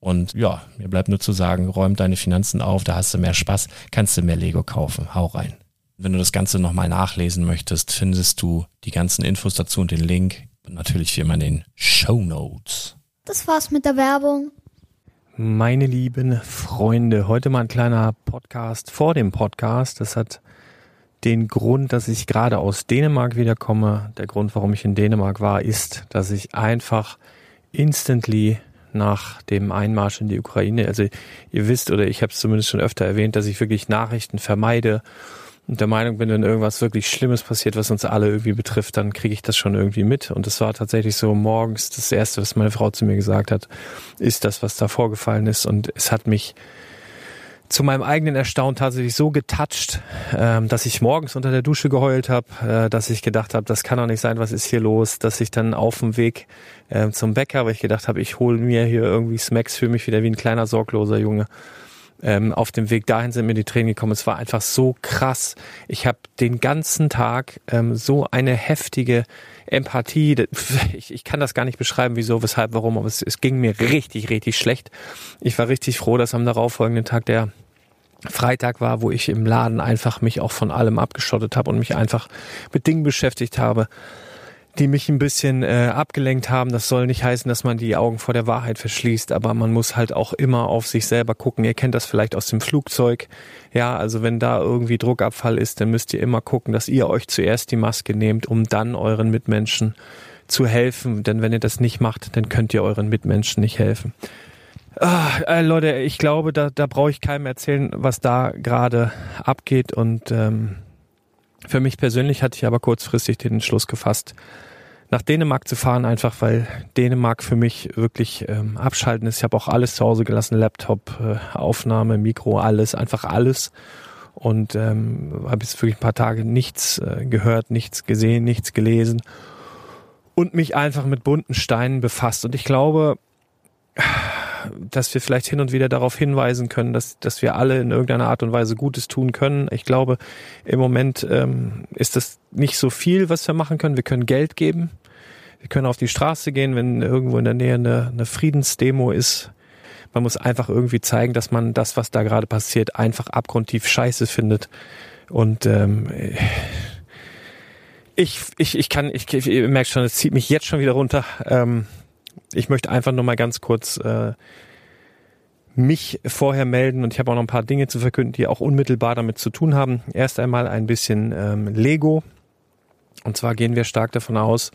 Und ja, mir bleibt nur zu sagen, räum deine Finanzen auf, da hast du mehr Spaß, kannst du mehr Lego kaufen. Hau rein. Wenn du das Ganze nochmal nachlesen möchtest, findest du die ganzen Infos dazu und den Link. Und natürlich wie immer in den Show Notes. Das war's mit der Werbung. Meine lieben Freunde, heute mal ein kleiner Podcast vor dem Podcast. Das hat den Grund, dass ich gerade aus Dänemark wiederkomme. Der Grund, warum ich in Dänemark war, ist, dass ich einfach instantly nach dem Einmarsch in die Ukraine. Also ihr wisst oder ich habe es zumindest schon öfter erwähnt, dass ich wirklich Nachrichten vermeide und der Meinung bin, wenn irgendwas wirklich Schlimmes passiert, was uns alle irgendwie betrifft, dann kriege ich das schon irgendwie mit. Und es war tatsächlich so morgens das Erste, was meine Frau zu mir gesagt hat, ist das, was da vorgefallen ist. Und es hat mich zu meinem eigenen Erstaunen tatsächlich so getoucht, ähm, dass ich morgens unter der Dusche geheult habe, äh, dass ich gedacht habe, das kann doch nicht sein, was ist hier los, dass ich dann auf dem Weg äh, zum Bäcker, weil ich gedacht habe, ich hole mir hier irgendwie Smacks für mich wieder wie ein kleiner sorgloser Junge. Ähm, auf dem Weg dahin sind mir die Tränen gekommen. Es war einfach so krass. Ich habe den ganzen Tag ähm, so eine heftige Empathie. Ich, ich kann das gar nicht beschreiben, wieso, weshalb, warum, aber es, es ging mir richtig, richtig schlecht. Ich war richtig froh, dass am darauffolgenden Tag der Freitag war, wo ich im Laden einfach mich auch von allem abgeschottet habe und mich einfach mit Dingen beschäftigt habe, die mich ein bisschen äh, abgelenkt haben. Das soll nicht heißen, dass man die Augen vor der Wahrheit verschließt, aber man muss halt auch immer auf sich selber gucken. Ihr kennt das vielleicht aus dem Flugzeug. Ja, also wenn da irgendwie Druckabfall ist, dann müsst ihr immer gucken, dass ihr euch zuerst die Maske nehmt, um dann euren Mitmenschen zu helfen. Denn wenn ihr das nicht macht, dann könnt ihr euren Mitmenschen nicht helfen. Ah, äh, Leute, ich glaube, da, da brauche ich keinem erzählen, was da gerade abgeht. Und ähm, für mich persönlich hatte ich aber kurzfristig den Entschluss gefasst, nach Dänemark zu fahren, einfach weil Dänemark für mich wirklich ähm, abschalten ist. Ich habe auch alles zu Hause gelassen, Laptop, äh, Aufnahme, Mikro, alles, einfach alles. Und ähm, habe jetzt wirklich ein paar Tage nichts äh, gehört, nichts gesehen, nichts gelesen und mich einfach mit bunten Steinen befasst. Und ich glaube, dass wir vielleicht hin und wieder darauf hinweisen können, dass, dass wir alle in irgendeiner Art und Weise Gutes tun können. Ich glaube, im Moment ähm, ist das nicht so viel, was wir machen können. Wir können Geld geben. Wir können auf die Straße gehen, wenn irgendwo in der Nähe eine, eine Friedensdemo ist. Man muss einfach irgendwie zeigen, dass man das, was da gerade passiert, einfach abgrundtief scheiße findet. Und ähm, ich, ich, ich kann, ich, ich merke schon, es zieht mich jetzt schon wieder runter. Ähm, ich möchte einfach nur mal ganz kurz äh, mich vorher melden und ich habe auch noch ein paar Dinge zu verkünden, die auch unmittelbar damit zu tun haben. Erst einmal ein bisschen ähm, Lego. Und zwar gehen wir stark davon aus,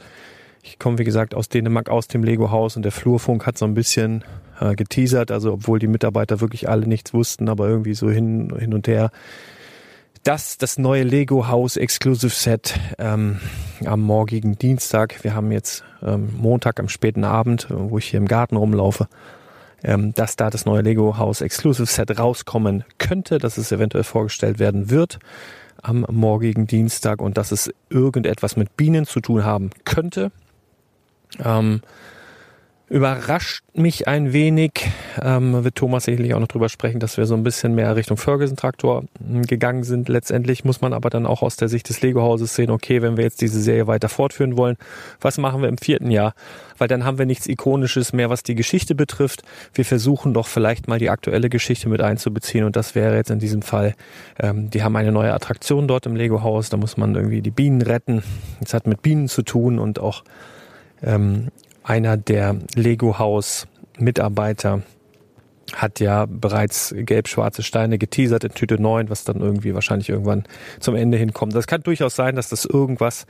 ich komme wie gesagt aus Dänemark, aus dem Lego-Haus und der Flurfunk hat so ein bisschen äh, geteasert, also obwohl die Mitarbeiter wirklich alle nichts wussten, aber irgendwie so hin, hin und her, dass das neue Lego House Exclusive Set ähm, am morgigen Dienstag, wir haben jetzt ähm, Montag am späten Abend, wo ich hier im Garten rumlaufe, ähm, dass da das neue Lego House Exclusive Set rauskommen könnte, dass es eventuell vorgestellt werden wird am morgigen Dienstag und dass es irgendetwas mit Bienen zu tun haben könnte. Ähm, überrascht mich ein wenig, ähm, wird Thomas sicherlich auch noch drüber sprechen, dass wir so ein bisschen mehr Richtung Ferguson-Traktor hm, gegangen sind. Letztendlich muss man aber dann auch aus der Sicht des Lego-Hauses sehen, okay, wenn wir jetzt diese Serie weiter fortführen wollen, was machen wir im vierten Jahr? Weil dann haben wir nichts Ikonisches mehr, was die Geschichte betrifft. Wir versuchen doch vielleicht mal die aktuelle Geschichte mit einzubeziehen und das wäre jetzt in diesem Fall, ähm, die haben eine neue Attraktion dort im Lego-Haus, da muss man irgendwie die Bienen retten. Es hat mit Bienen zu tun und auch ähm, einer der Lego Haus Mitarbeiter hat ja bereits gelb-schwarze Steine geteasert in Tüte 9, was dann irgendwie wahrscheinlich irgendwann zum Ende hinkommt. Das kann durchaus sein, dass das irgendwas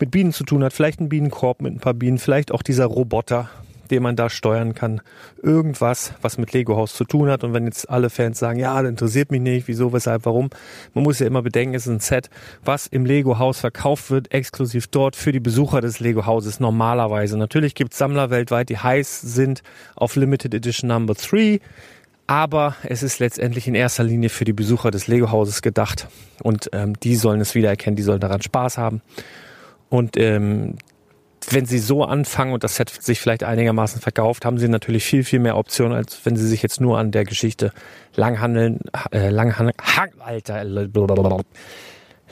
mit Bienen zu tun hat. Vielleicht ein Bienenkorb mit ein paar Bienen, vielleicht auch dieser Roboter, den man da steuern kann. Irgendwas, was mit Lego Haus zu tun hat. Und wenn jetzt alle Fans sagen, ja, das interessiert mich nicht, wieso, weshalb, warum, man muss ja immer bedenken, es ist ein Set, was im Lego Haus verkauft wird, exklusiv dort für die Besucher des Lego Hauses normalerweise. Natürlich gibt es Sammler weltweit, die heiß sind auf Limited Edition Number 3. Aber es ist letztendlich in erster Linie für die Besucher des Lego-Hauses gedacht. Und ähm, die sollen es wiedererkennen, die sollen daran Spaß haben. Und ähm, wenn sie so anfangen und das Set sich vielleicht einigermaßen verkauft, haben sie natürlich viel, viel mehr Optionen, als wenn sie sich jetzt nur an der Geschichte langhandeln, äh, langhangeln, Alter,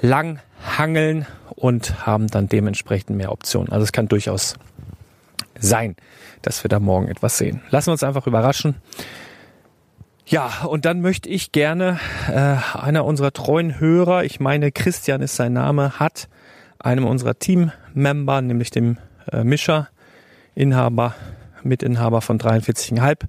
langhangeln und haben dann dementsprechend mehr Optionen. Also es kann durchaus sein, dass wir da morgen etwas sehen. Lassen wir uns einfach überraschen. Ja, und dann möchte ich gerne äh, einer unserer treuen Hörer, ich meine Christian ist sein Name, hat einem unserer Teammember, nämlich dem äh, Mischer, Inhaber, Mitinhaber von 43,5.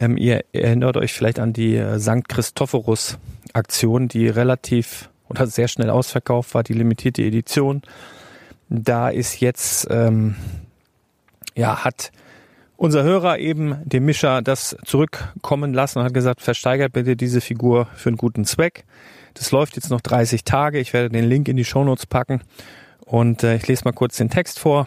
Ähm, ihr erinnert euch vielleicht an die äh, St. Christophorus Aktion, die relativ oder sehr schnell ausverkauft war, die limitierte Edition. Da ist jetzt, ähm, ja, hat unser Hörer eben dem Mischer das zurückkommen lassen und hat gesagt, versteigert bitte diese Figur für einen guten Zweck. Das läuft jetzt noch 30 Tage. Ich werde den Link in die Shownotes packen. Und äh, ich lese mal kurz den Text vor.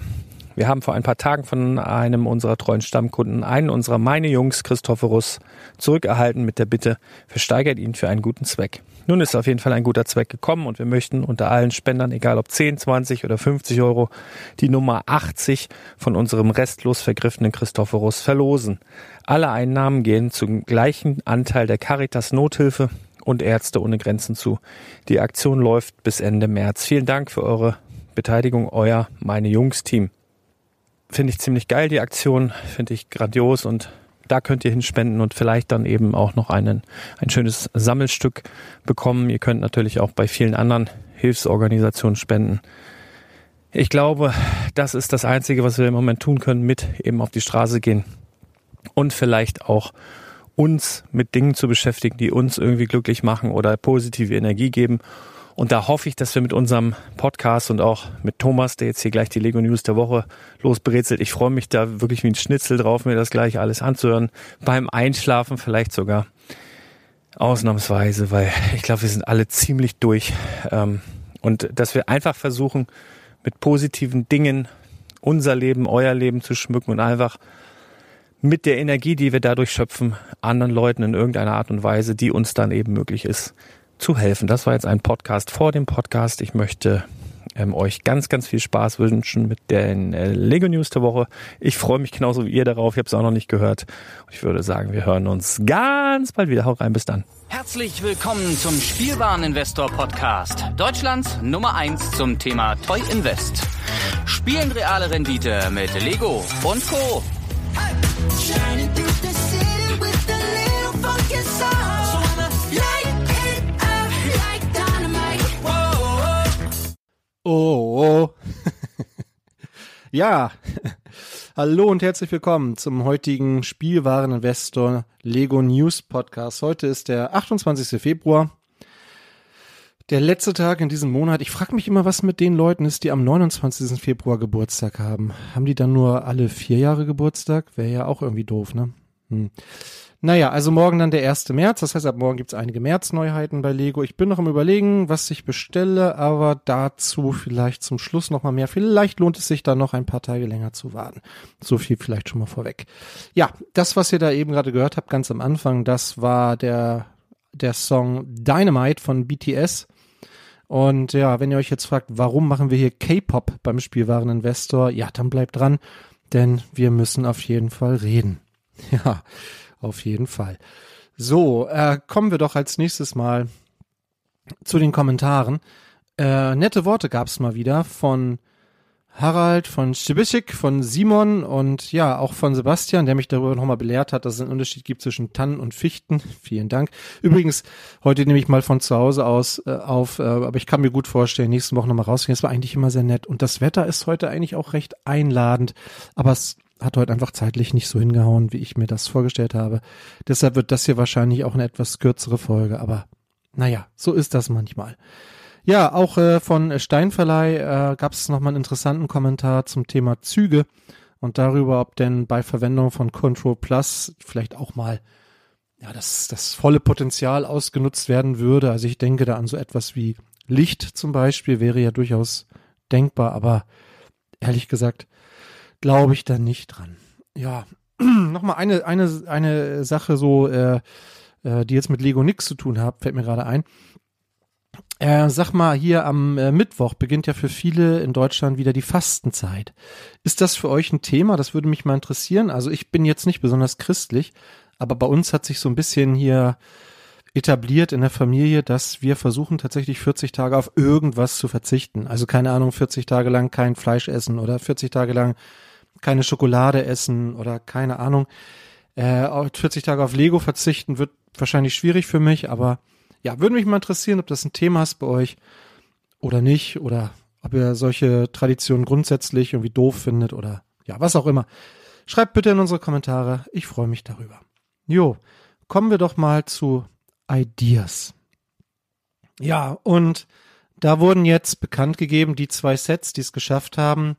Wir haben vor ein paar Tagen von einem unserer treuen Stammkunden einen unserer meine Jungs, Christophorus, zurückerhalten mit der Bitte, versteigert ihn für einen guten Zweck. Nun ist auf jeden Fall ein guter Zweck gekommen und wir möchten unter allen Spendern, egal ob 10, 20 oder 50 Euro, die Nummer 80 von unserem restlos vergriffenen Christophorus verlosen. Alle Einnahmen gehen zum gleichen Anteil der Caritas Nothilfe und Ärzte ohne Grenzen zu. Die Aktion läuft bis Ende März. Vielen Dank für eure Beteiligung, euer Meine Jungs Team. Finde ich ziemlich geil, die Aktion, finde ich grandios und da könnt ihr hinspenden und vielleicht dann eben auch noch einen, ein schönes Sammelstück bekommen. Ihr könnt natürlich auch bei vielen anderen Hilfsorganisationen spenden. Ich glaube, das ist das Einzige, was wir im Moment tun können, mit eben auf die Straße gehen und vielleicht auch uns mit Dingen zu beschäftigen, die uns irgendwie glücklich machen oder positive Energie geben. Und da hoffe ich, dass wir mit unserem Podcast und auch mit Thomas, der jetzt hier gleich die Lego News der Woche losbrezelt, ich freue mich da wirklich wie ein Schnitzel drauf, mir das gleich alles anzuhören. Beim Einschlafen vielleicht sogar. Ausnahmsweise, weil ich glaube, wir sind alle ziemlich durch. Ähm, und dass wir einfach versuchen, mit positiven Dingen unser Leben, euer Leben zu schmücken und einfach mit der Energie, die wir dadurch schöpfen, anderen Leuten in irgendeiner Art und Weise, die uns dann eben möglich ist, zu helfen. Das war jetzt ein Podcast vor dem Podcast. Ich möchte ähm, euch ganz, ganz viel Spaß wünschen mit den äh, Lego News der Woche. Ich freue mich genauso wie ihr darauf. Ich habe es auch noch nicht gehört. Und ich würde sagen, wir hören uns ganz bald wieder. Hau rein, bis dann. Herzlich willkommen zum Spielwareninvestor Podcast. Deutschlands Nummer 1 zum Thema Toy Invest. Spielen reale Rendite mit Lego und Co. Oh. ja. Hallo und herzlich willkommen zum heutigen Spielwareninvestor Lego News Podcast. Heute ist der 28. Februar. Der letzte Tag in diesem Monat. Ich frage mich immer, was mit den Leuten ist, die am 29. Februar Geburtstag haben. Haben die dann nur alle vier Jahre Geburtstag? Wäre ja auch irgendwie doof, ne? Hm. Naja, also morgen dann der 1. März. Das heißt, ab morgen gibt's einige März-Neuheiten bei Lego. Ich bin noch am überlegen, was ich bestelle, aber dazu vielleicht zum Schluss noch mal mehr. Vielleicht lohnt es sich da noch ein paar Tage länger zu warten. So viel vielleicht schon mal vorweg. Ja, das, was ihr da eben gerade gehört habt, ganz am Anfang, das war der, der Song Dynamite von BTS. Und ja, wenn ihr euch jetzt fragt, warum machen wir hier K-Pop beim Spielwareninvestor, ja, dann bleibt dran, denn wir müssen auf jeden Fall reden. Ja, auf jeden Fall. So, äh, kommen wir doch als nächstes mal zu den Kommentaren. Äh, nette Worte gab's mal wieder von Harald, von Stibischik, von Simon und ja, auch von Sebastian, der mich darüber nochmal belehrt hat, dass es einen Unterschied gibt zwischen Tannen und Fichten. Vielen Dank. Übrigens, heute nehme ich mal von zu Hause aus äh, auf, äh, aber ich kann mir gut vorstellen, nächste Woche nochmal rausgehen. Es war eigentlich immer sehr nett. Und das Wetter ist heute eigentlich auch recht einladend, aber es hat heute einfach zeitlich nicht so hingehauen, wie ich mir das vorgestellt habe. Deshalb wird das hier wahrscheinlich auch eine etwas kürzere Folge, aber naja, so ist das manchmal. Ja, auch äh, von Steinverleih äh, gab es nochmal einen interessanten Kommentar zum Thema Züge und darüber, ob denn bei Verwendung von Control Plus vielleicht auch mal ja, das, das volle Potenzial ausgenutzt werden würde. Also ich denke da an so etwas wie Licht zum Beispiel, wäre ja durchaus denkbar, aber ehrlich gesagt glaube ich da nicht dran. Ja, nochmal eine, eine, eine Sache so, äh, äh, die jetzt mit Lego nix zu tun hat, fällt mir gerade ein. Äh, sag mal, hier am äh, Mittwoch beginnt ja für viele in Deutschland wieder die Fastenzeit. Ist das für euch ein Thema? Das würde mich mal interessieren. Also ich bin jetzt nicht besonders christlich, aber bei uns hat sich so ein bisschen hier etabliert in der Familie, dass wir versuchen tatsächlich 40 Tage auf irgendwas zu verzichten. Also keine Ahnung, 40 Tage lang kein Fleisch essen oder 40 Tage lang keine Schokolade essen oder keine Ahnung. Äh, 40 Tage auf Lego verzichten wird wahrscheinlich schwierig für mich, aber ja, würde mich mal interessieren, ob das ein Thema ist bei euch oder nicht oder ob ihr solche Traditionen grundsätzlich irgendwie doof findet oder ja, was auch immer. Schreibt bitte in unsere Kommentare. Ich freue mich darüber. Jo, kommen wir doch mal zu Ideas. Ja, und da wurden jetzt bekannt gegeben, die zwei Sets, die es geschafft haben,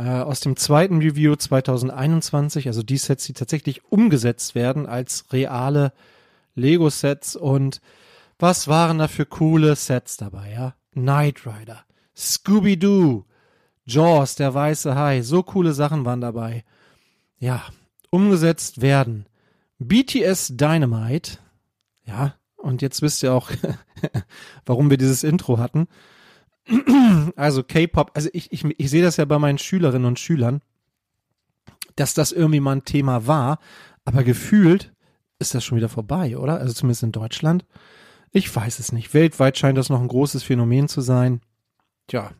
aus dem zweiten Review 2021, also die Sets, die tatsächlich umgesetzt werden als reale Lego-Sets und was waren da für coole Sets dabei, ja? Knight Rider, Scooby-Doo, Jaws, der weiße Hai, so coole Sachen waren dabei. Ja, umgesetzt werden. BTS Dynamite, ja, und jetzt wisst ihr auch, warum wir dieses Intro hatten. Also K-Pop, also ich, ich, ich sehe das ja bei meinen Schülerinnen und Schülern, dass das irgendwie mal ein Thema war, aber gefühlt ist das schon wieder vorbei, oder? Also zumindest in Deutschland. Ich weiß es nicht. Weltweit scheint das noch ein großes Phänomen zu sein. Tja.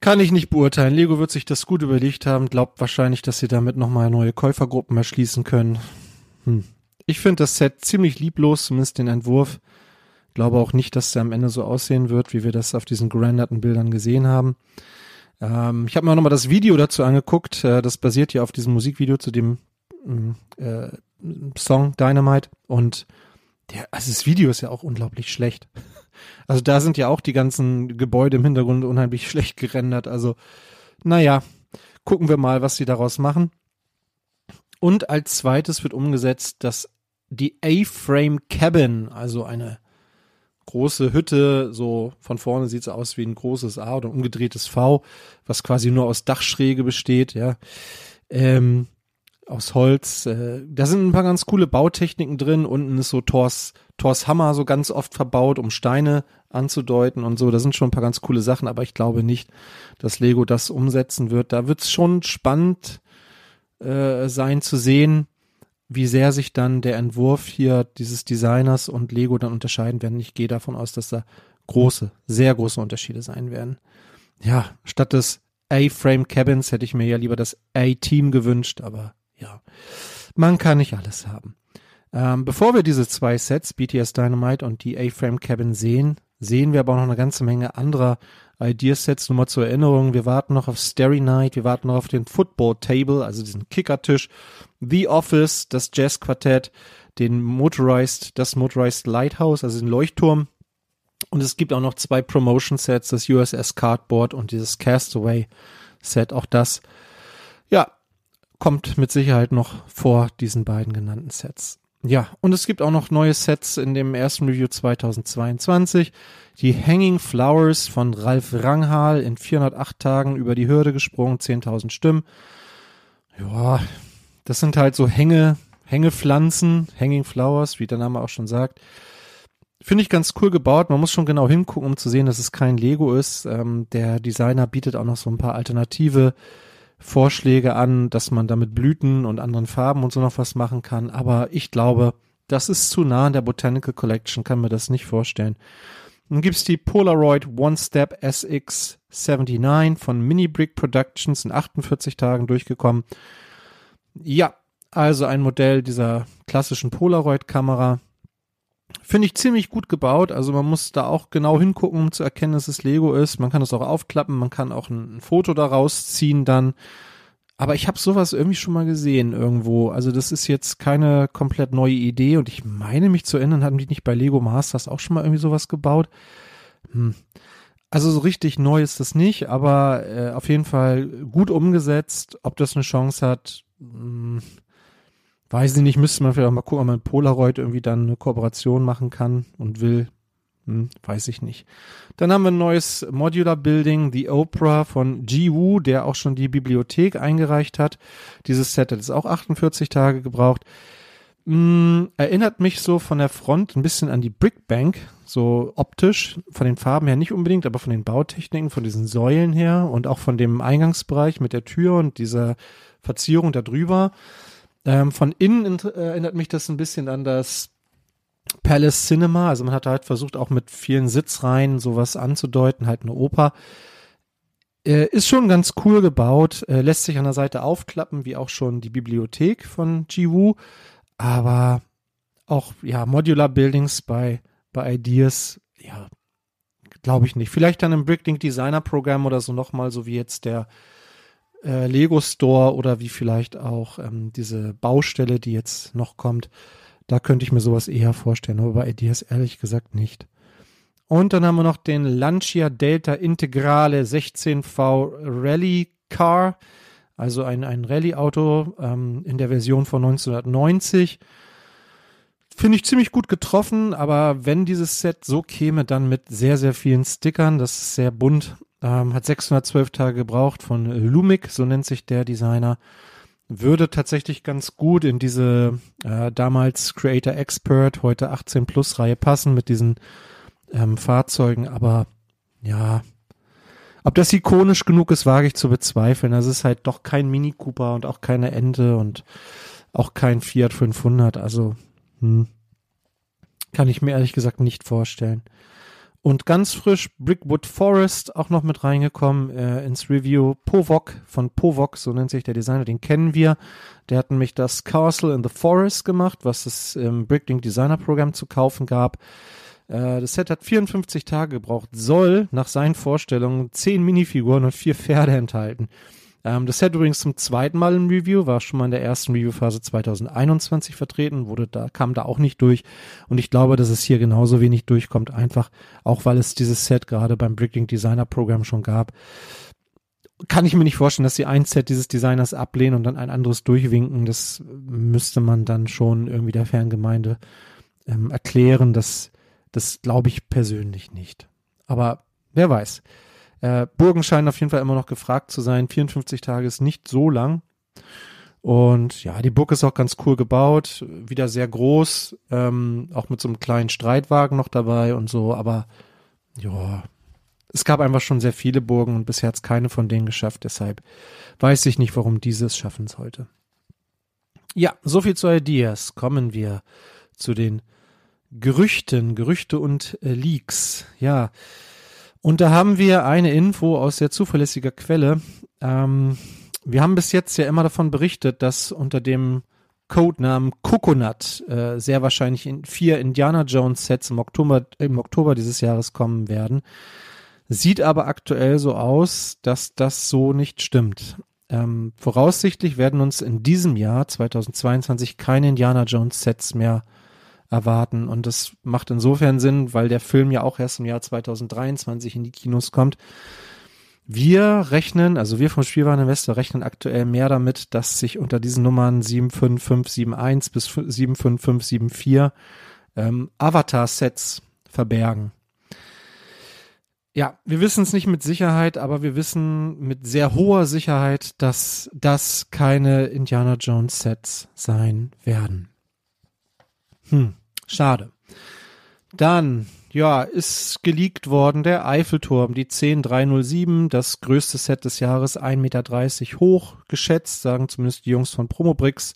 Kann ich nicht beurteilen. Lego wird sich das gut überlegt haben, glaubt wahrscheinlich, dass sie damit nochmal neue Käufergruppen erschließen können. Hm. Ich finde das Set ziemlich lieblos, zumindest den Entwurf. Glaube auch nicht, dass der am Ende so aussehen wird, wie wir das auf diesen gerenderten Bildern gesehen haben. Ähm, ich habe mir auch nochmal das Video dazu angeguckt. Äh, das basiert ja auf diesem Musikvideo zu dem mm, äh, Song Dynamite. Und der, also das Video ist ja auch unglaublich schlecht. Also da sind ja auch die ganzen Gebäude im Hintergrund unheimlich schlecht gerendert. Also, naja, gucken wir mal, was sie daraus machen. Und als zweites wird umgesetzt, dass die A-Frame Cabin, also eine große Hütte, so von vorne sieht's aus wie ein großes A oder umgedrehtes V, was quasi nur aus Dachschräge besteht, ja. Ähm, aus Holz. Äh, da sind ein paar ganz coole Bautechniken drin. Unten ist so Thors, Thors Hammer so ganz oft verbaut, um Steine anzudeuten und so. Da sind schon ein paar ganz coole Sachen, aber ich glaube nicht, dass Lego das umsetzen wird. Da wird's schon spannend äh, sein zu sehen, wie sehr sich dann der Entwurf hier dieses Designers und Lego dann unterscheiden werden. Ich gehe davon aus, dass da große, sehr große Unterschiede sein werden. Ja, statt des A-Frame Cabins hätte ich mir ja lieber das A-Team gewünscht, aber ja, man kann nicht alles haben. Ähm, bevor wir diese zwei Sets, BTS Dynamite und die A-Frame Cabin sehen, sehen wir aber auch noch eine ganze Menge anderer Ideasets. Nur mal zur Erinnerung, wir warten noch auf Starry Night, wir warten noch auf den Football Table, also diesen Kickertisch, The Office, das Jazz Quartett, den Motorized, das Motorized Lighthouse, also den Leuchtturm. Und es gibt auch noch zwei Promotion Sets, das USS Cardboard und dieses Castaway Set. Auch das, ja, kommt mit Sicherheit noch vor diesen beiden genannten Sets. Ja, und es gibt auch noch neue Sets in dem ersten Review 2022. Die Hanging Flowers von Ralf Ranghal in 408 Tagen über die Hürde gesprungen, 10.000 Stimmen. Ja, das sind halt so Hänge, Hängepflanzen, Hanging Flowers, wie der Name auch schon sagt. Finde ich ganz cool gebaut. Man muss schon genau hingucken, um zu sehen, dass es kein Lego ist. Ähm, der Designer bietet auch noch so ein paar alternative Vorschläge an, dass man damit Blüten und anderen Farben und so noch was machen kann. Aber ich glaube, das ist zu nah an der Botanical Collection, kann mir das nicht vorstellen. Dann gibt's die Polaroid One Step SX 79 von Mini Brick Productions in 48 Tagen durchgekommen. Ja, also ein Modell dieser klassischen Polaroid-Kamera. Finde ich ziemlich gut gebaut. Also man muss da auch genau hingucken, um zu erkennen, dass es Lego ist. Man kann es auch aufklappen, man kann auch ein, ein Foto daraus ziehen dann. Aber ich habe sowas irgendwie schon mal gesehen irgendwo. Also das ist jetzt keine komplett neue Idee und ich meine mich zu erinnern, hatten die nicht bei Lego Masters auch schon mal irgendwie sowas gebaut? Hm. Also so richtig neu ist das nicht, aber äh, auf jeden Fall gut umgesetzt. Ob das eine Chance hat, hm, weiß ich nicht. Müsste man vielleicht auch mal gucken, ob man mit Polaroid irgendwie dann eine Kooperation machen kann und will. Hm, weiß ich nicht. Dann haben wir ein neues Modular Building, The Oprah von Ji der auch schon die Bibliothek eingereicht hat. Dieses Set hat jetzt auch 48 Tage gebraucht. Hm, erinnert mich so von der Front ein bisschen an die Brick Bank, so optisch, von den Farben her nicht unbedingt, aber von den Bautechniken, von diesen Säulen her und auch von dem Eingangsbereich mit der Tür und dieser Verzierung da drüber. Ähm, von innen äh, erinnert mich das ein bisschen an das Palace Cinema. Also man hat halt versucht, auch mit vielen Sitzreihen sowas anzudeuten, halt eine Oper. Äh, ist schon ganz cool gebaut, äh, lässt sich an der Seite aufklappen, wie auch schon die Bibliothek von Jiwoo. Aber auch, ja, Modular Buildings bei, bei Ideas, ja, glaube ich nicht. Vielleicht dann im Bricklink Designer Programm oder so nochmal, so wie jetzt der äh, Lego Store oder wie vielleicht auch ähm, diese Baustelle, die jetzt noch kommt. Da könnte ich mir sowas eher vorstellen, aber bei Ideas ehrlich gesagt nicht. Und dann haben wir noch den Lancia Delta Integrale 16V Rally Car, also ein, ein Rallye-Auto ähm, in der Version von 1990. Finde ich ziemlich gut getroffen, aber wenn dieses Set so käme, dann mit sehr, sehr vielen Stickern, das ist sehr bunt, ähm, hat 612 Tage gebraucht von Lumic, so nennt sich der Designer würde tatsächlich ganz gut in diese äh, damals Creator Expert, heute 18 Plus Reihe passen mit diesen ähm, Fahrzeugen, aber ja, ob das ikonisch genug ist, wage ich zu bezweifeln. Das ist halt doch kein Mini Cooper und auch keine Ente und auch kein Fiat 500, also hm, kann ich mir ehrlich gesagt nicht vorstellen. Und ganz frisch Brickwood Forest auch noch mit reingekommen äh, ins Review. Povok von Povok, so nennt sich der Designer, den kennen wir. Der hat nämlich das Castle in the Forest gemacht, was es im Bricklink Designer Programm zu kaufen gab. Äh, das Set hat 54 Tage gebraucht, soll nach seinen Vorstellungen 10 Minifiguren und vier Pferde enthalten. Ähm, das Set übrigens zum zweiten Mal im Review, war schon mal in der ersten Reviewphase 2021 vertreten, wurde da, kam da auch nicht durch. Und ich glaube, dass es hier genauso wenig durchkommt, einfach auch weil es dieses Set gerade beim Bricklink Designer Programm schon gab. Kann ich mir nicht vorstellen, dass sie ein Set dieses Designers ablehnen und dann ein anderes durchwinken. Das müsste man dann schon irgendwie der Fangemeinde ähm, erklären, dass Das glaube ich persönlich nicht. Aber wer weiß. Äh, Burgen scheinen auf jeden Fall immer noch gefragt zu sein. 54 Tage ist nicht so lang. Und ja, die Burg ist auch ganz cool gebaut, wieder sehr groß, ähm, auch mit so einem kleinen Streitwagen noch dabei und so, aber ja, es gab einfach schon sehr viele Burgen und bisher hat es keine von denen geschafft, deshalb weiß ich nicht, warum dieses schaffen sollte. Ja, so viel zu Ideas. Kommen wir zu den Gerüchten, Gerüchte und äh, Leaks. Ja, und da haben wir eine Info aus sehr zuverlässiger Quelle. Ähm, wir haben bis jetzt ja immer davon berichtet, dass unter dem Codenamen Coconut äh, sehr wahrscheinlich in vier Indiana Jones Sets im Oktober, im Oktober dieses Jahres kommen werden. Sieht aber aktuell so aus, dass das so nicht stimmt. Ähm, voraussichtlich werden uns in diesem Jahr 2022 keine Indiana Jones Sets mehr erwarten und das macht insofern Sinn, weil der Film ja auch erst im Jahr 2023 in die Kinos kommt. Wir rechnen, also wir vom Spielwareninvestor rechnen aktuell mehr damit, dass sich unter diesen Nummern 75571 bis 75574 ähm, Avatar-Sets verbergen. Ja, wir wissen es nicht mit Sicherheit, aber wir wissen mit sehr hoher Sicherheit, dass das keine Indiana Jones Sets sein werden. Hm, schade. Dann ja, ist geleakt worden, der Eiffelturm, die 10307, das größte Set des Jahres, 1,30 Meter hoch geschätzt, sagen zumindest die Jungs von Promobrix.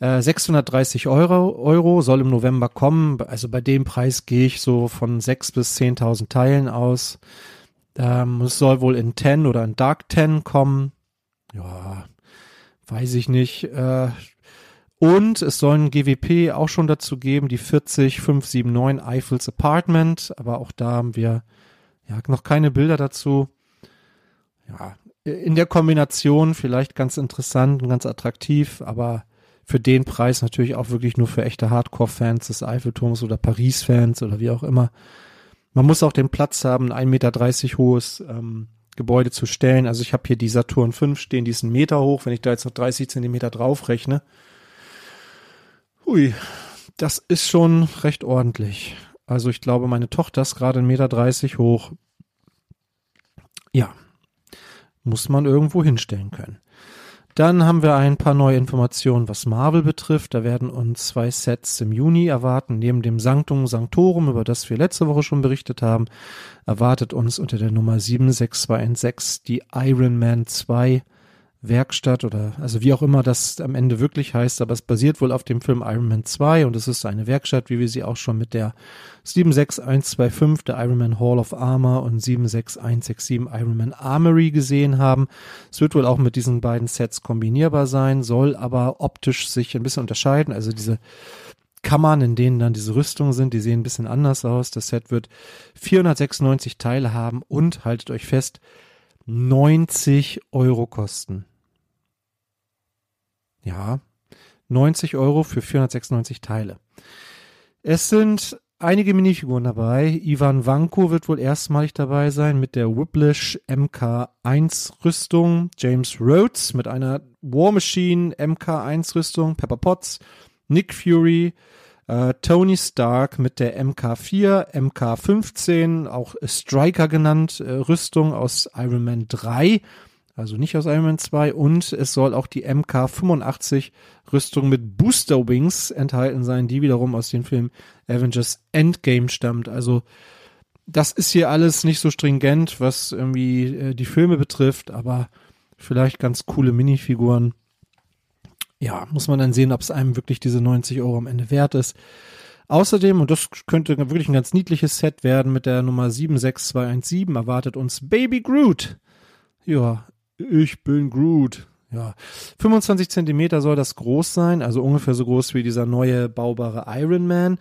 Äh, 630 Euro, Euro soll im November kommen. Also bei dem Preis gehe ich so von 6.000 bis 10.000 Teilen aus. Ähm, es soll wohl in 10 oder in Dark 10 kommen. Ja, weiß ich nicht. Äh, und es soll ein GWP auch schon dazu geben, die 40579 Eiffels Apartment. Aber auch da haben wir ja noch keine Bilder dazu. Ja, in der Kombination vielleicht ganz interessant und ganz attraktiv, aber für den Preis natürlich auch wirklich nur für echte Hardcore-Fans des Eiffelturms oder Paris-Fans oder wie auch immer. Man muss auch den Platz haben, ein 1,30 Meter hohes ähm, Gebäude zu stellen. Also ich habe hier die Saturn 5 stehen, die ist einen Meter hoch, wenn ich da jetzt noch 30 Zentimeter draufrechne. Hui, das ist schon recht ordentlich. Also ich glaube, meine Tochter ist gerade 1,30 Meter hoch. Ja, muss man irgendwo hinstellen können. Dann haben wir ein paar neue Informationen, was Marvel betrifft. Da werden uns zwei Sets im Juni erwarten. Neben dem Sanctum Sanctorum, über das wir letzte Woche schon berichtet haben, erwartet uns unter der Nummer 76216 die Iron Man 2 Werkstatt oder also wie auch immer das am Ende wirklich heißt, aber es basiert wohl auf dem Film Iron Man 2 und es ist eine Werkstatt, wie wir sie auch schon mit der 76125 der Iron Man Hall of Armor und 76167 Iron Man Armory gesehen haben. Es wird wohl auch mit diesen beiden Sets kombinierbar sein, soll aber optisch sich ein bisschen unterscheiden, also diese Kammern, in denen dann diese Rüstungen sind, die sehen ein bisschen anders aus. Das Set wird 496 Teile haben und haltet euch fest, 90 Euro kosten. Ja, 90 Euro für 496 Teile. Es sind einige Minifiguren dabei. Ivan Vanko wird wohl erstmalig dabei sein mit der Whiplash MK1 Rüstung. James Rhodes mit einer War Machine MK1 Rüstung. Pepper Potts. Nick Fury. Äh, Tony Stark mit der MK4, MK15, auch Striker genannt, äh, Rüstung aus Iron Man 3 also nicht aus Iron Man 2 und es soll auch die MK85 Rüstung mit Booster Wings enthalten sein, die wiederum aus dem Film Avengers Endgame stammt. Also das ist hier alles nicht so stringent, was irgendwie äh, die Filme betrifft, aber vielleicht ganz coole Minifiguren. Ja, muss man dann sehen, ob es einem wirklich diese 90 Euro am Ende wert ist. Außerdem, und das könnte wirklich ein ganz niedliches Set werden, mit der Nummer 76217 erwartet uns Baby Groot. Ja, ich bin Groot. Ja, 25 Zentimeter soll das groß sein, also ungefähr so groß wie dieser neue baubare Iron Man.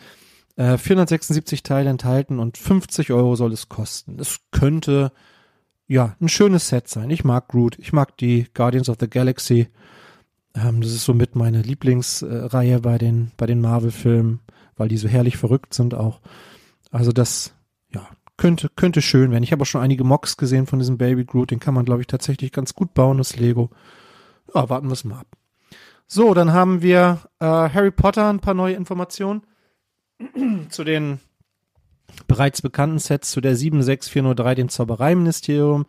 Äh, 476 Teile enthalten und 50 Euro soll es kosten. Es könnte, ja, ein schönes Set sein. Ich mag Groot, ich mag die Guardians of the Galaxy. Ähm, das ist somit meine Lieblingsreihe bei den, bei den Marvel-Filmen, weil die so herrlich verrückt sind auch. Also das, könnte, könnte schön werden. Ich habe auch schon einige Mocks gesehen von diesem Baby Groot. Den kann man, glaube ich, tatsächlich ganz gut bauen, das Lego. Ja, warten wir es mal ab. So, dann haben wir äh, Harry Potter, ein paar neue Informationen zu den bereits bekannten Sets zu der 76403, dem Zaubereiministerium,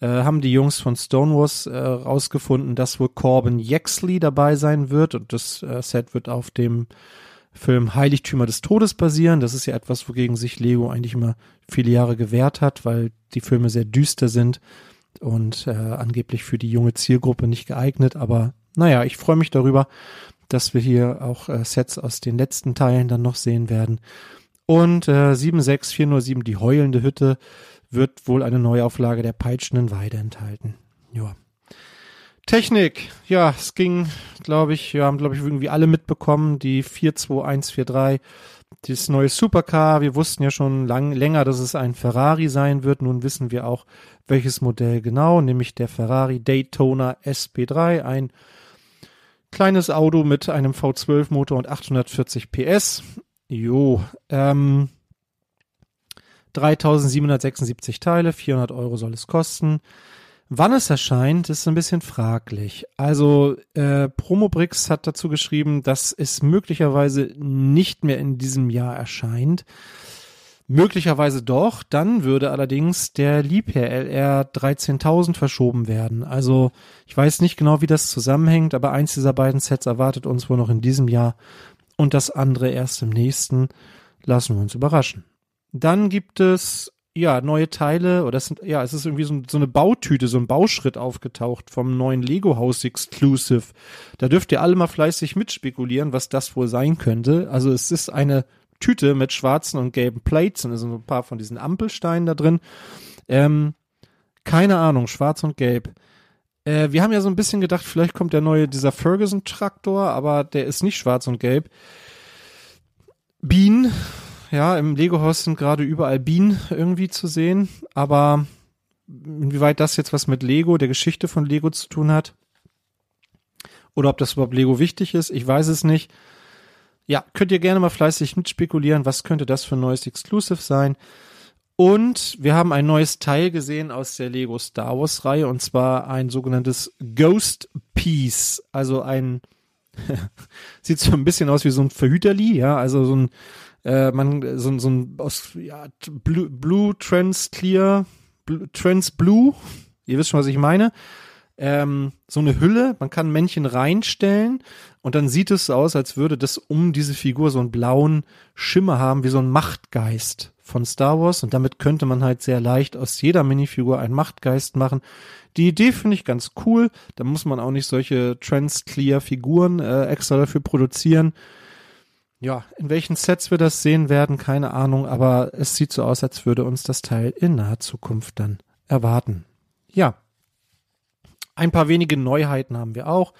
äh, haben die Jungs von Stonewalls äh, rausgefunden, dass wohl Corbin Yaxley dabei sein wird und das äh, Set wird auf dem Film Heiligtümer des Todes basieren. Das ist ja etwas, wogegen sich Lego eigentlich immer viele Jahre gewehrt hat, weil die Filme sehr düster sind und äh, angeblich für die junge Zielgruppe nicht geeignet. Aber naja, ich freue mich darüber, dass wir hier auch äh, Sets aus den letzten Teilen dann noch sehen werden. Und äh, 76407, die heulende Hütte, wird wohl eine Neuauflage der peitschenden Weide enthalten. Ja. Technik, ja, es ging, glaube ich, wir haben, glaube ich, irgendwie alle mitbekommen, die 42143, das neue Supercar. Wir wussten ja schon lang, länger, dass es ein Ferrari sein wird. Nun wissen wir auch, welches Modell genau, nämlich der Ferrari Daytona SP3, ein kleines Auto mit einem V12 Motor und 840 PS. Jo, ähm, 3776 Teile, 400 Euro soll es kosten. Wann es erscheint, ist ein bisschen fraglich. Also äh, Promobrix hat dazu geschrieben, dass es möglicherweise nicht mehr in diesem Jahr erscheint. Möglicherweise doch, dann würde allerdings der Liebherr LR 13000 verschoben werden. Also ich weiß nicht genau, wie das zusammenhängt, aber eins dieser beiden Sets erwartet uns wohl noch in diesem Jahr und das andere erst im nächsten. Lassen wir uns überraschen. Dann gibt es ja neue Teile oder es sind ja es ist irgendwie so, so eine Bautüte, so ein Bauschritt aufgetaucht vom neuen Lego House Exclusive. Da dürft ihr alle mal fleißig mitspekulieren, was das wohl sein könnte. Also es ist eine Tüte mit schwarzen und gelben Plates und es sind ein paar von diesen Ampelsteinen da drin. Ähm, keine Ahnung, schwarz und gelb. Äh, wir haben ja so ein bisschen gedacht, vielleicht kommt der neue, dieser Ferguson-Traktor, aber der ist nicht schwarz und gelb. Bienen, ja, im Lego-Haus sind gerade überall Bienen irgendwie zu sehen, aber inwieweit das jetzt was mit Lego, der Geschichte von Lego zu tun hat, oder ob das überhaupt Lego wichtig ist, ich weiß es nicht. Ja, könnt ihr gerne mal fleißig mitspekulieren, was könnte das für ein neues Exclusive sein. Und wir haben ein neues Teil gesehen aus der Lego Star Wars Reihe und zwar ein sogenanntes Ghost Piece, also ein sieht so ein bisschen aus wie so ein Verhüterli, ja, also so ein äh, man so, so ein aus ja, Blue, Blue Trans Clear, Blue, Trans Blue, ihr wisst schon, was ich meine. Ähm, so eine Hülle, man kann Männchen reinstellen und dann sieht es aus, als würde das um diese Figur so einen blauen Schimmer haben, wie so ein Machtgeist von Star Wars und damit könnte man halt sehr leicht aus jeder Minifigur einen Machtgeist machen. Die Idee finde ich ganz cool, da muss man auch nicht solche Trans-Clear Figuren äh, extra dafür produzieren. Ja, in welchen Sets wir das sehen werden, keine Ahnung, aber es sieht so aus, als würde uns das Teil in naher Zukunft dann erwarten. Ja. Ein paar wenige Neuheiten haben wir auch.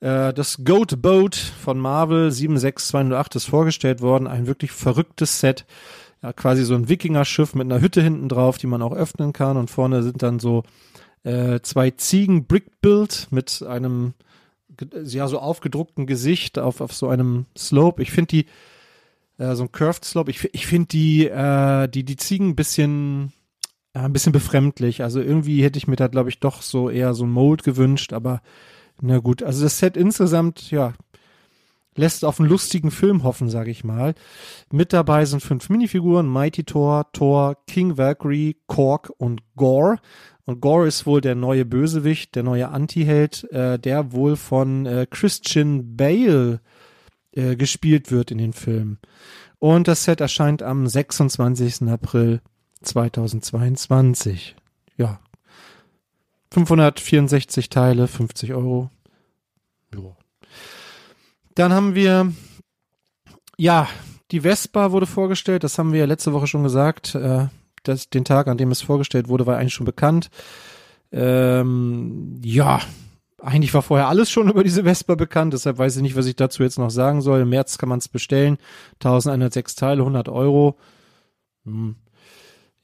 Äh, Das Goat Boat von Marvel 76208 ist vorgestellt worden. Ein wirklich verrücktes Set. Ja, quasi so ein Wikinger-Schiff mit einer Hütte hinten drauf, die man auch öffnen kann. Und vorne sind dann so äh, zwei Ziegen Brick Build mit einem ja so aufgedruckten Gesicht auf, auf so einem Slope. Ich finde die äh, so ein Curved Slope. Ich, ich finde die äh, die die Ziegen ein bisschen äh, ein bisschen befremdlich. Also irgendwie hätte ich mir da glaube ich doch so eher so ein Mold gewünscht, aber na gut. Also das Set insgesamt ja lässt auf einen lustigen Film hoffen, sage ich mal. Mit dabei sind fünf Minifiguren: Mighty Thor, Thor, King Valkyrie, Korg und Gore. Und Gore ist wohl der neue Bösewicht, der neue Anti-Held, äh, der wohl von äh, Christian Bale äh, gespielt wird in den Filmen. Und das Set erscheint am 26. April 2022. Ja. 564 Teile, 50 Euro. Ja. Dann haben wir, ja, die Vespa wurde vorgestellt. Das haben wir ja letzte Woche schon gesagt. Äh, das, den Tag, an dem es vorgestellt wurde, war eigentlich schon bekannt. Ähm, ja, eigentlich war vorher alles schon über diese Vespa bekannt, deshalb weiß ich nicht, was ich dazu jetzt noch sagen soll. Im März kann man es bestellen. 1106 Teile, 100 Euro. Hm.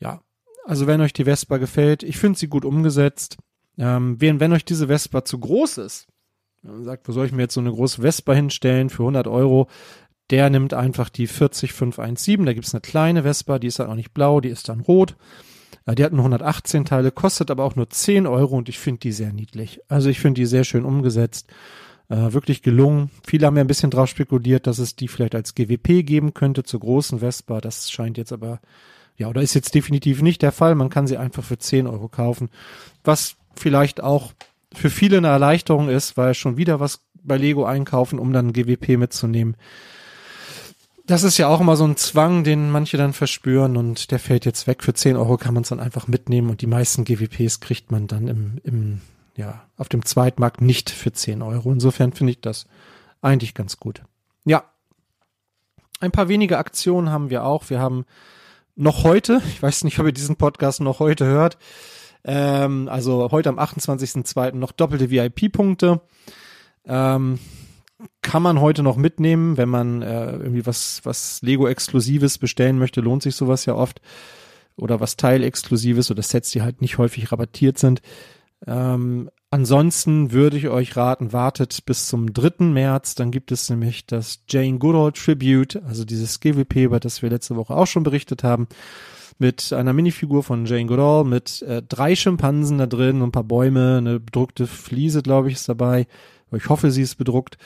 Ja, also wenn euch die Vespa gefällt, ich finde sie gut umgesetzt. Ähm, wenn, wenn euch diese Vespa zu groß ist, und sagt, wo soll ich mir jetzt so eine große Vespa hinstellen für 100 Euro, der nimmt einfach die 40517. Da gibt's eine kleine Vespa, die ist dann auch nicht blau, die ist dann rot. Die hat nur 118 Teile, kostet aber auch nur 10 Euro und ich finde die sehr niedlich. Also ich finde die sehr schön umgesetzt. Äh, wirklich gelungen. Viele haben ja ein bisschen drauf spekuliert, dass es die vielleicht als GWP geben könnte zur großen Vespa. Das scheint jetzt aber, ja, oder ist jetzt definitiv nicht der Fall. Man kann sie einfach für 10 Euro kaufen. Was vielleicht auch für viele eine Erleichterung ist, weil schon wieder was bei Lego einkaufen, um dann GWP mitzunehmen. Das ist ja auch immer so ein Zwang, den manche dann verspüren und der fällt jetzt weg. Für 10 Euro kann man es dann einfach mitnehmen und die meisten GWPs kriegt man dann im, im ja, auf dem Zweitmarkt nicht für 10 Euro. Insofern finde ich das eigentlich ganz gut. Ja. Ein paar wenige Aktionen haben wir auch. Wir haben noch heute, ich weiß nicht, ob ihr diesen Podcast noch heute hört, ähm, also heute am 28.02. noch doppelte VIP-Punkte. Ähm, kann man heute noch mitnehmen, wenn man äh, irgendwie was, was Lego-Exklusives bestellen möchte, lohnt sich sowas ja oft. Oder was Teil-Exklusives oder Sets, die halt nicht häufig rabattiert sind. Ähm, ansonsten würde ich euch raten, wartet bis zum 3. März. Dann gibt es nämlich das Jane Goodall Tribute, also dieses GWP, über das wir letzte Woche auch schon berichtet haben, mit einer Minifigur von Jane Goodall, mit äh, drei Schimpansen da drin, ein paar Bäume, eine bedruckte Fliese, glaube ich, ist dabei. Ich hoffe, sie ist bedruckt.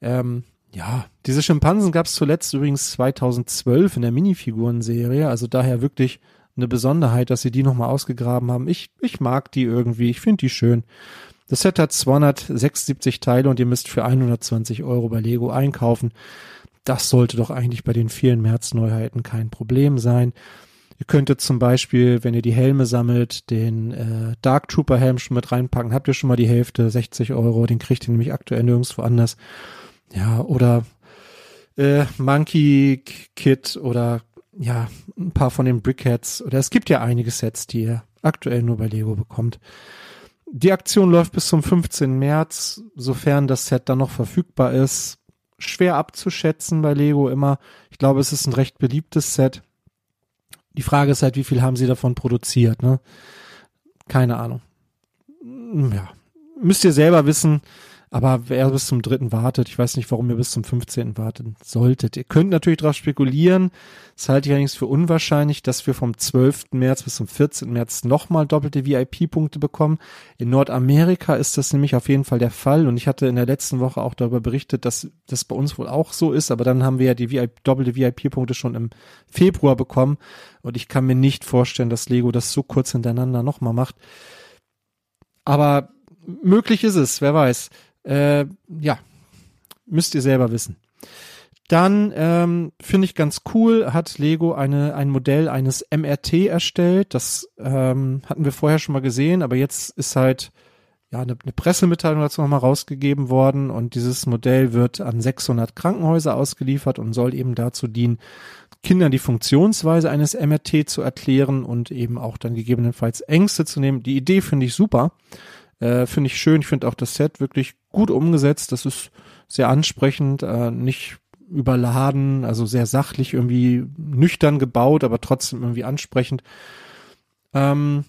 Ähm, ja, diese Schimpansen gab es zuletzt übrigens 2012 in der Minifigurenserie, also daher wirklich eine Besonderheit, dass sie die nochmal ausgegraben haben. Ich, ich mag die irgendwie, ich finde die schön. Das Set hat 276 Teile und ihr müsst für 120 Euro bei Lego einkaufen. Das sollte doch eigentlich bei den vielen März-Neuheiten kein Problem sein. Ihr könntet zum Beispiel, wenn ihr die Helme sammelt, den äh, Dark Trooper Helm schon mit reinpacken. Habt ihr schon mal die Hälfte, 60 Euro. Den kriegt ihr nämlich aktuell nirgendwo anders. Ja, oder äh, Monkey Kit oder ja, ein paar von den Brickheads. Oder es gibt ja einige Sets, die ihr aktuell nur bei Lego bekommt. Die Aktion läuft bis zum 15. März, sofern das Set dann noch verfügbar ist. Schwer abzuschätzen bei Lego immer. Ich glaube, es ist ein recht beliebtes Set. Die Frage ist halt, wie viel haben sie davon produziert, ne? Keine Ahnung. Ja. Müsst ihr selber wissen. Aber wer bis zum dritten wartet, ich weiß nicht, warum ihr bis zum 15. warten solltet. Ihr könnt natürlich darauf spekulieren. Das halte ich allerdings für unwahrscheinlich, dass wir vom 12. März bis zum 14. März nochmal doppelte VIP-Punkte bekommen. In Nordamerika ist das nämlich auf jeden Fall der Fall. Und ich hatte in der letzten Woche auch darüber berichtet, dass das bei uns wohl auch so ist. Aber dann haben wir ja die VIP, doppelte VIP-Punkte schon im Februar bekommen. Und ich kann mir nicht vorstellen, dass Lego das so kurz hintereinander nochmal macht. Aber möglich ist es, wer weiß. Äh, ja, müsst ihr selber wissen. Dann ähm, finde ich ganz cool, hat Lego eine ein Modell eines MRT erstellt. Das ähm, hatten wir vorher schon mal gesehen, aber jetzt ist halt ja eine, eine Pressemitteilung dazu nochmal rausgegeben worden und dieses Modell wird an 600 Krankenhäuser ausgeliefert und soll eben dazu dienen, Kindern die Funktionsweise eines MRT zu erklären und eben auch dann gegebenenfalls Ängste zu nehmen. Die Idee finde ich super. Äh, finde ich schön. Ich finde auch das Set wirklich gut umgesetzt. Das ist sehr ansprechend, äh, nicht überladen, also sehr sachlich, irgendwie nüchtern gebaut, aber trotzdem irgendwie ansprechend. Ähm,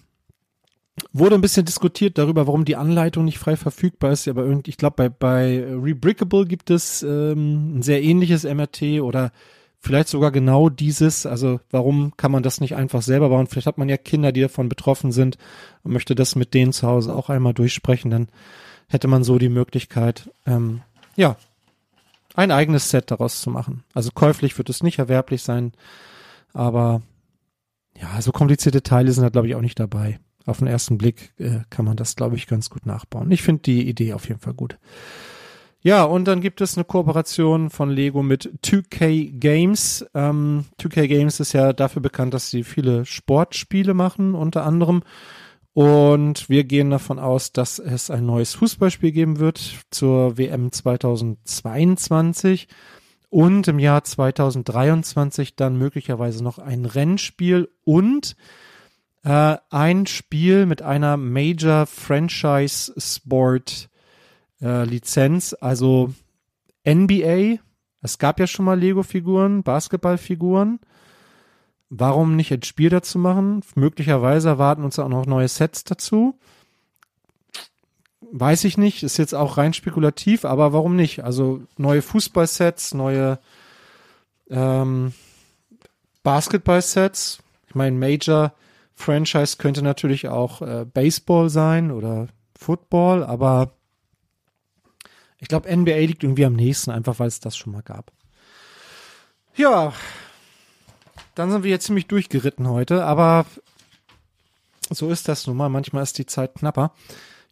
wurde ein bisschen diskutiert darüber, warum die Anleitung nicht frei verfügbar ist. Aber irgendwie, ich glaube, bei, bei Rebrickable gibt es ähm, ein sehr ähnliches MRT oder vielleicht sogar genau dieses. Also warum kann man das nicht einfach selber bauen? Vielleicht hat man ja Kinder, die davon betroffen sind und möchte das mit denen zu Hause auch einmal durchsprechen. Dann hätte man so die Möglichkeit, ähm, ja, ein eigenes Set daraus zu machen. Also käuflich wird es nicht erwerblich sein, aber ja, so komplizierte Teile sind da glaube ich auch nicht dabei. Auf den ersten Blick äh, kann man das glaube ich ganz gut nachbauen. Ich finde die Idee auf jeden Fall gut. Ja, und dann gibt es eine Kooperation von Lego mit 2K Games. Ähm, 2K Games ist ja dafür bekannt, dass sie viele Sportspiele machen, unter anderem. Und wir gehen davon aus, dass es ein neues Fußballspiel geben wird zur WM 2022 und im Jahr 2023 dann möglicherweise noch ein Rennspiel und äh, ein Spiel mit einer Major Franchise Sport äh, Lizenz, also NBA. Es gab ja schon mal Lego-Figuren, Basketballfiguren. Warum nicht ein Spiel dazu machen? Möglicherweise erwarten uns auch noch neue Sets dazu. Weiß ich nicht, ist jetzt auch rein spekulativ, aber warum nicht? Also neue Fußballsets, neue ähm, Basketballsets. Ich meine, Major Franchise könnte natürlich auch äh, Baseball sein oder Football, aber Ich glaube, NBA liegt irgendwie am nächsten, einfach weil es das schon mal gab. Ja, dann sind wir jetzt ziemlich durchgeritten heute, aber so ist das nun mal. Manchmal ist die Zeit knapper.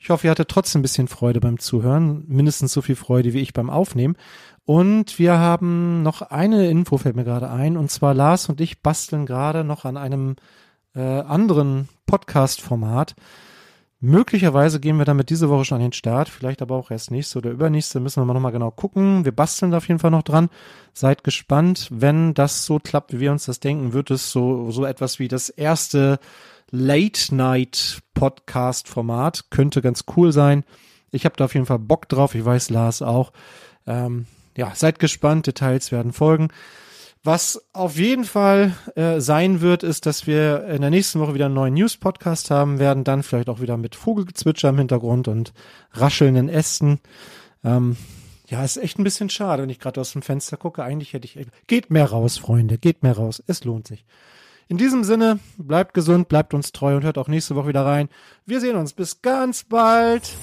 Ich hoffe, ihr hattet trotzdem ein bisschen Freude beim Zuhören. Mindestens so viel Freude wie ich beim Aufnehmen. Und wir haben noch eine Info, fällt mir gerade ein. Und zwar Lars und ich basteln gerade noch an einem äh, anderen Podcast-Format. Möglicherweise gehen wir damit diese Woche schon an den Start, vielleicht aber auch erst nächste oder übernächste, müssen wir mal nochmal genau gucken. Wir basteln da auf jeden Fall noch dran. Seid gespannt. Wenn das so klappt, wie wir uns das denken, wird es so, so etwas wie das erste Late-Night-Podcast-Format. Könnte ganz cool sein. Ich habe da auf jeden Fall Bock drauf. Ich weiß, Lars auch. Ähm, ja, seid gespannt. Details werden folgen. Was auf jeden Fall äh, sein wird, ist, dass wir in der nächsten Woche wieder einen neuen News-Podcast haben werden, dann vielleicht auch wieder mit Vogelgezwitscher im Hintergrund und raschelnden Ästen. Ähm, ja, ist echt ein bisschen schade, wenn ich gerade aus dem Fenster gucke. Eigentlich hätte ich. Geht mehr raus, Freunde, geht mehr raus. Es lohnt sich. In diesem Sinne, bleibt gesund, bleibt uns treu und hört auch nächste Woche wieder rein. Wir sehen uns. Bis ganz bald.